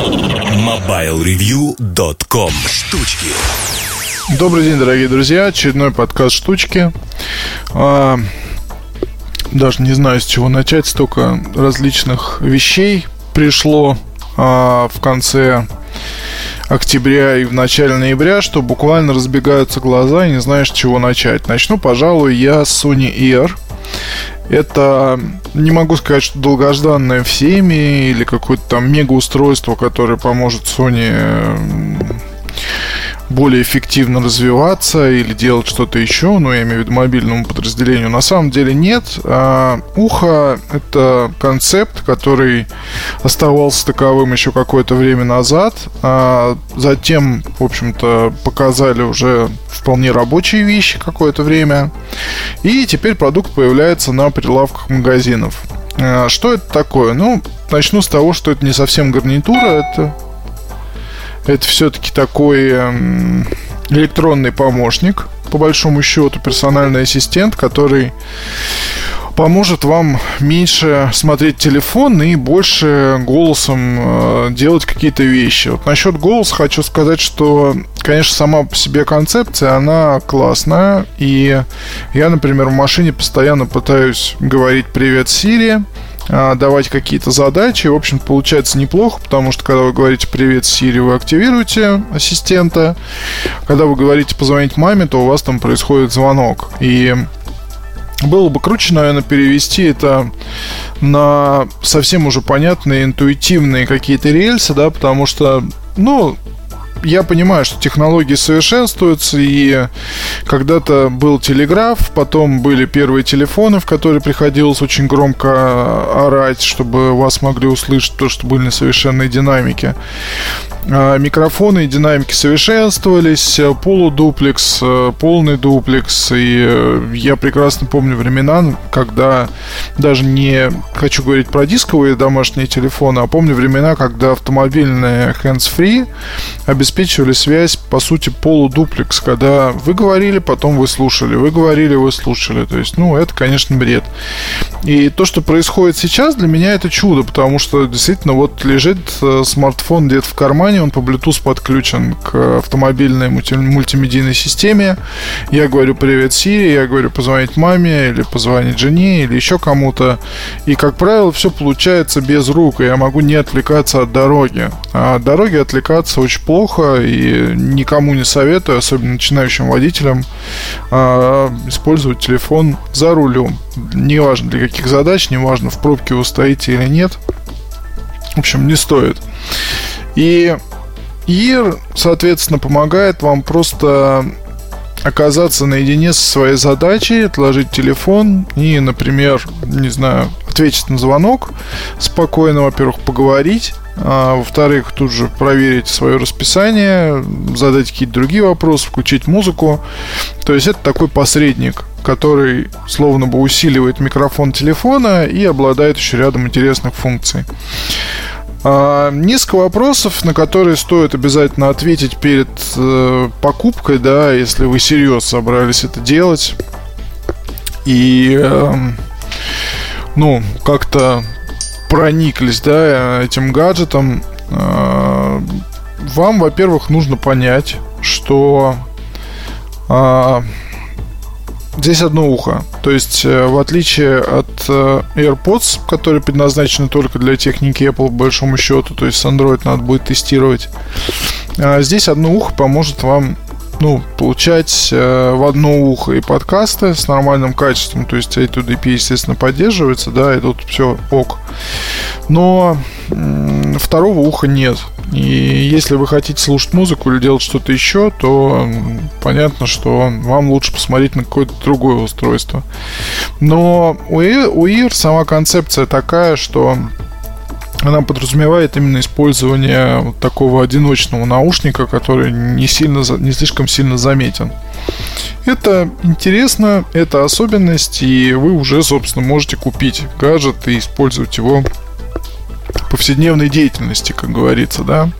MobileReview.com Штучки Добрый день, дорогие друзья. Очередной подкаст «Штучки». А, даже не знаю, с чего начать. Столько различных вещей пришло а, в конце октября и в начале ноября, что буквально разбегаются глаза и не знаешь, с чего начать. Начну, пожалуй, я с Sony Air. Это, не могу сказать, что долгожданное всеми или какое-то там мега устройство, которое поможет Sony более эффективно развиваться или делать что-то еще, ну, я имею в виду мобильному подразделению, на самом деле нет. А, ухо — это концепт, который оставался таковым еще какое-то время назад. А затем, в общем-то, показали уже вполне рабочие вещи какое-то время. И теперь продукт появляется на прилавках магазинов. А, что это такое? Ну, начну с того, что это не совсем гарнитура, это это все-таки такой эм, электронный помощник, по большому счету, персональный ассистент, который поможет вам меньше смотреть телефон и больше голосом э, делать какие-то вещи. Вот насчет голоса хочу сказать, что, конечно, сама по себе концепция, она классная. И я, например, в машине постоянно пытаюсь говорить «Привет, Сирия», давать какие-то задачи. В общем, получается неплохо, потому что когда вы говорите «Привет, Сири», вы активируете ассистента. Когда вы говорите «Позвонить маме», то у вас там происходит звонок. И было бы круче, наверное, перевести это на совсем уже понятные, интуитивные какие-то рельсы, да, потому что, ну, я понимаю, что технологии совершенствуются, и когда-то был телеграф, потом были первые телефоны, в которые приходилось очень громко орать, чтобы вас могли услышать, то, что были совершенные динамики. А, микрофоны и динамики совершенствовались, полудуплекс, э, полный дуплекс, и э, я прекрасно помню времена, когда даже не хочу говорить про дисковые домашние телефоны, а помню времена, когда автомобильные hands-free обеспечивали связь, по сути, полудуплекс, когда вы говорили, потом вы слушали, вы говорили, вы слушали, то есть, ну, это, конечно, бред. И то, что происходит сейчас, для меня это чудо, потому что действительно вот лежит э, смартфон где-то в кармане, кармане, он по Bluetooth подключен к автомобильной мультимедийной системе. Я говорю «Привет, Сири», я говорю «Позвонить маме» или «Позвонить жене» или еще кому-то. И, как правило, все получается без рук, и я могу не отвлекаться от дороги. А от дороги отвлекаться очень плохо, и никому не советую, особенно начинающим водителям, а, использовать телефон за рулем. Неважно для каких задач, неважно в пробке вы стоите или нет. В общем, не стоит. И Ear, соответственно, помогает вам просто оказаться наедине со своей задачей, отложить телефон и, например, не знаю, ответить на звонок, спокойно, во-первых, поговорить, а, во-вторых, тут же проверить свое расписание, задать какие-то другие вопросы, включить музыку. То есть это такой посредник, который словно бы усиливает микрофон телефона и обладает еще рядом интересных функций. А, несколько вопросов, на которые стоит обязательно ответить перед э, покупкой, да, если вы серьезно собрались это делать. И, э, ну, как-то прониклись, да, этим гаджетом. Э, вам, во-первых, нужно понять, что э, Здесь одно ухо. То есть, э, в отличие от э, AirPods, которые предназначены только для техники Apple, по большому счету, то есть с Android надо будет тестировать, а здесь одно ухо поможет вам ну, получать э, в одно ухо и подкасты с нормальным качеством, то есть A2DP, естественно, поддерживается, да, и тут все ок. Но э, второго уха нет. И если вы хотите слушать музыку или делать что-то еще, то понятно, что вам лучше посмотреть на какое-то другое устройство. Но у Ear сама концепция такая, что она подразумевает именно использование вот такого одиночного наушника, который не, сильно, не слишком сильно заметен. Это интересно, это особенность, и вы уже, собственно, можете купить гаджет и использовать его повседневной деятельности, как говорится, да.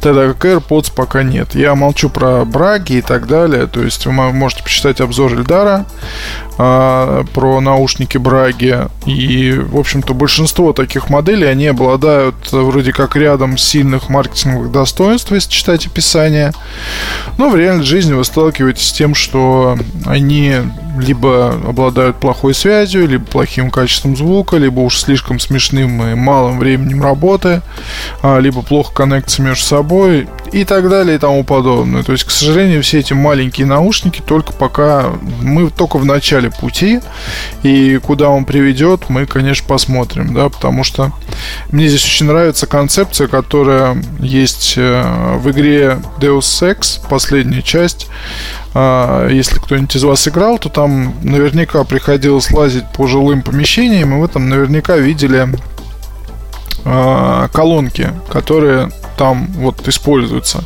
Тогда как AirPods пока нет. Я молчу про браги и так далее. То есть вы можете почитать обзор Эльдара а, про наушники браги. И, в общем-то, большинство таких моделей, они обладают вроде как рядом сильных маркетинговых достоинств, если читать описание. Но в реальной жизни вы сталкиваетесь с тем, что они либо обладают плохой связью, либо плохим качеством звука, либо уж слишком смешным и малым временем работы, а, либо плохо коннектятся между собой и так далее и тому подобное. То есть, к сожалению, все эти маленькие наушники только пока мы только в начале пути, и куда он приведет, мы, конечно, посмотрим, да, потому что мне здесь очень нравится концепция, которая есть э, в игре Deus Ex, последняя часть, а, если кто-нибудь из вас играл, то там наверняка приходилось лазить по жилым помещениям, и вы там наверняка видели а, колонки, которые там вот используются.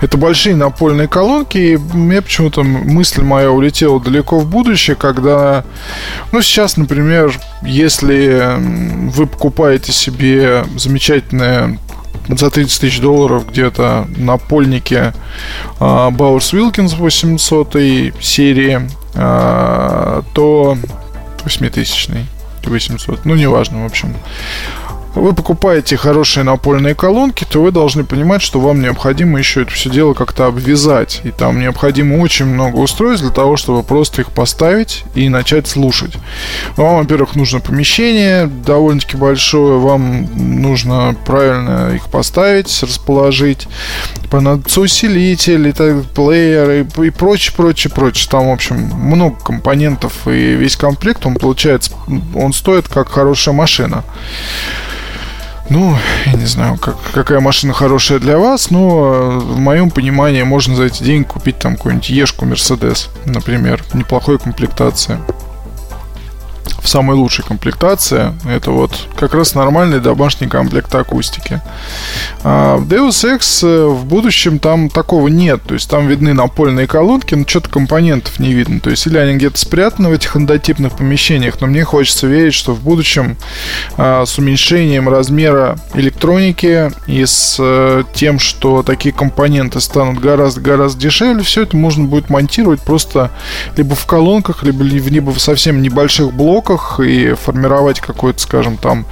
Это большие напольные колонки, и мне почему-то мысль моя улетела далеко в будущее, когда, ну, сейчас, например, если вы покупаете себе замечательное за 30 тысяч долларов где-то на польнике Бауэрс Wilkins 800 серии, а, то 8000 800, ну неважно, в общем вы покупаете хорошие напольные колонки, то вы должны понимать, что вам необходимо еще это все дело как-то обвязать. И там необходимо очень много устройств для того, чтобы просто их поставить и начать слушать. Вам, во-первых, нужно помещение довольно-таки большое, вам нужно правильно их поставить, расположить, понадобится усилитель, и так, плеер и, и прочее, прочее, прочее. Там, в общем, много компонентов, и весь комплект, он получается, он стоит как хорошая машина. Ну, я не знаю, как, какая машина хорошая для вас, но э, в моем понимании можно за эти деньги купить там какую-нибудь Ешку Мерседес, например, неплохой комплектации в самой лучшей комплектации. Это вот как раз нормальный домашний комплект акустики. А в Deus Ex э, в будущем там такого нет. То есть там видны напольные колонки, но что-то компонентов не видно. То есть или они где-то спрятаны в этих эндотипных помещениях, но мне хочется верить, что в будущем а, с уменьшением размера электроники и с а, тем, что такие компоненты станут гораздо-гораздо дешевле, все это можно будет монтировать просто либо в колонках, либо, либо в совсем небольших блоках, звуках и формировать какой-то, скажем, там...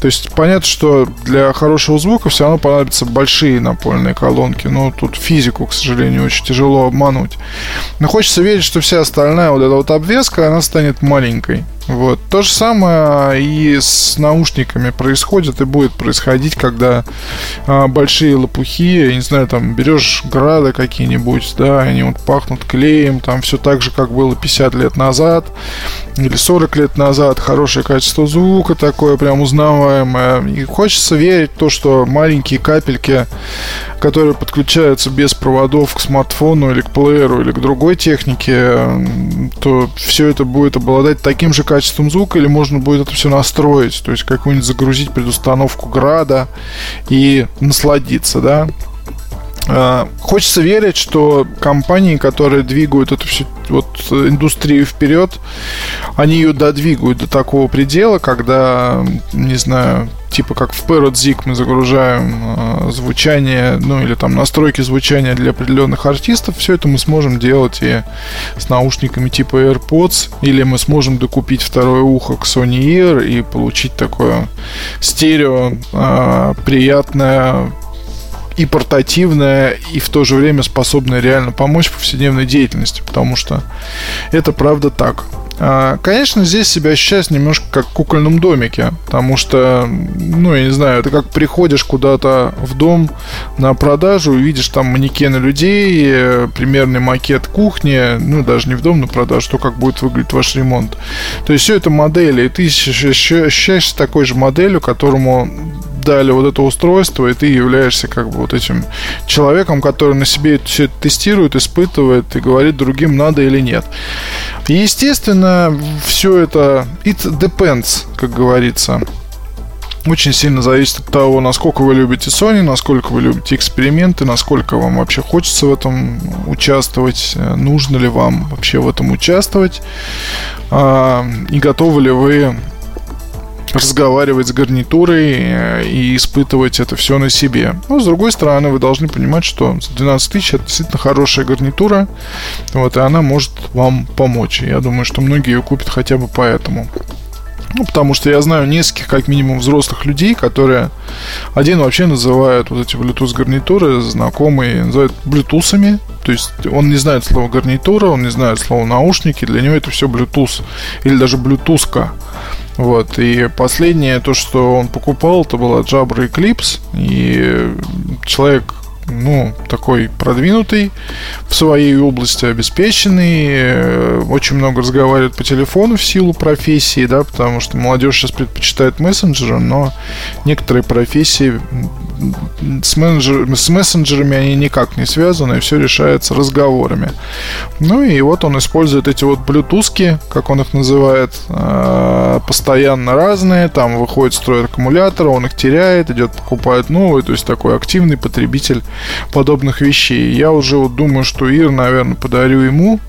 То есть понятно, что для хорошего звука все равно понадобятся большие напольные колонки, но тут физику, к сожалению, очень тяжело обмануть. Но хочется верить, что вся остальная вот эта вот обвеска, она станет маленькой. Вот. То же самое и с наушниками происходит и будет происходить, когда а, большие лопухи, я не знаю, там берешь грады какие-нибудь, да, они вот пахнут клеем, там все так же, как было 50 лет назад или 40 лет назад, хорошее качество звука такое прям узнаваемое. И хочется верить в то, что маленькие капельки, которые подключаются без проводов к смартфону или к плееру или к другой технике, то все это будет обладать таким же качеством звука, или можно будет это все настроить, то есть какую-нибудь загрузить предустановку града и насладиться, да. А, хочется верить, что компании, которые двигают эту всю вот индустрию вперед, они ее додвигают до такого предела, когда, не знаю, типа как в Parrot мы загружаем э, звучание, ну или там настройки звучания для определенных артистов, все это мы сможем делать и с наушниками типа AirPods, или мы сможем докупить второе ухо к Sony Ear и получить такое стерео э, приятное и портативная, и в то же время способная реально помочь в повседневной деятельности, потому что это правда так. А, конечно, здесь себя ощущаешь немножко как в кукольном домике, потому что, ну, я не знаю, ты как приходишь куда-то в дом на продажу, видишь там манекены людей, примерный макет кухни, ну, даже не в дом на продажу, то как будет выглядеть ваш ремонт. То есть все это модели, и ты ощущаешься такой же моделью, которому дали вот это устройство, и ты являешься как бы вот этим человеком, который на себе все тестирует, испытывает и говорит другим, надо или нет. Естественно, все это it depends, как говорится. Очень сильно зависит от того, насколько вы любите Sony, насколько вы любите эксперименты, насколько вам вообще хочется в этом участвовать, нужно ли вам вообще в этом участвовать, а, и готовы ли вы разговаривать с гарнитурой э, и испытывать это все на себе. Но, с другой стороны, вы должны понимать, что 12 тысяч это действительно хорошая гарнитура, вот, и она может вам помочь. Я думаю, что многие ее купят хотя бы поэтому. Ну, потому что я знаю нескольких, как минимум, взрослых людей, которые один вообще называют вот эти Bluetooth гарнитуры, знакомые, называют Bluetoothами. То есть он не знает слова гарнитура, он не знает слова наушники, для него это все Bluetooth или даже Bluetoothка. Вот, и последнее, то, что он покупал, это была Jabra Eclipse, и человек ну, такой продвинутый в своей области, обеспеченный, э, очень много разговаривает по телефону в силу профессии, да, потому что молодежь сейчас предпочитает мессенджеры, но некоторые профессии с, менеджер, с мессенджерами они никак не связаны, и все решается разговорами. Ну и вот он использует эти вот блютузки, как он их называет, э, постоянно разные, там выходит, строит аккумулятор, он их теряет, идет покупает новый, то есть такой активный потребитель подобных вещей. Я уже вот думаю, что Ир, наверное, подарю ему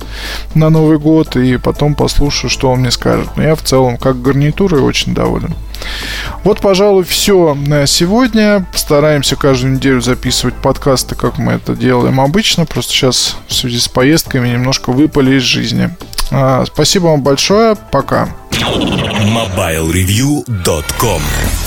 на Новый год и потом послушаю, что он мне скажет. Но я в целом как гарнитурой очень доволен. Вот, пожалуй, все на сегодня. Постараемся каждую неделю записывать подкасты, как мы это делаем обычно. Просто сейчас в связи с поездками немножко выпали из жизни. А, спасибо вам большое. Пока. MobileReview.com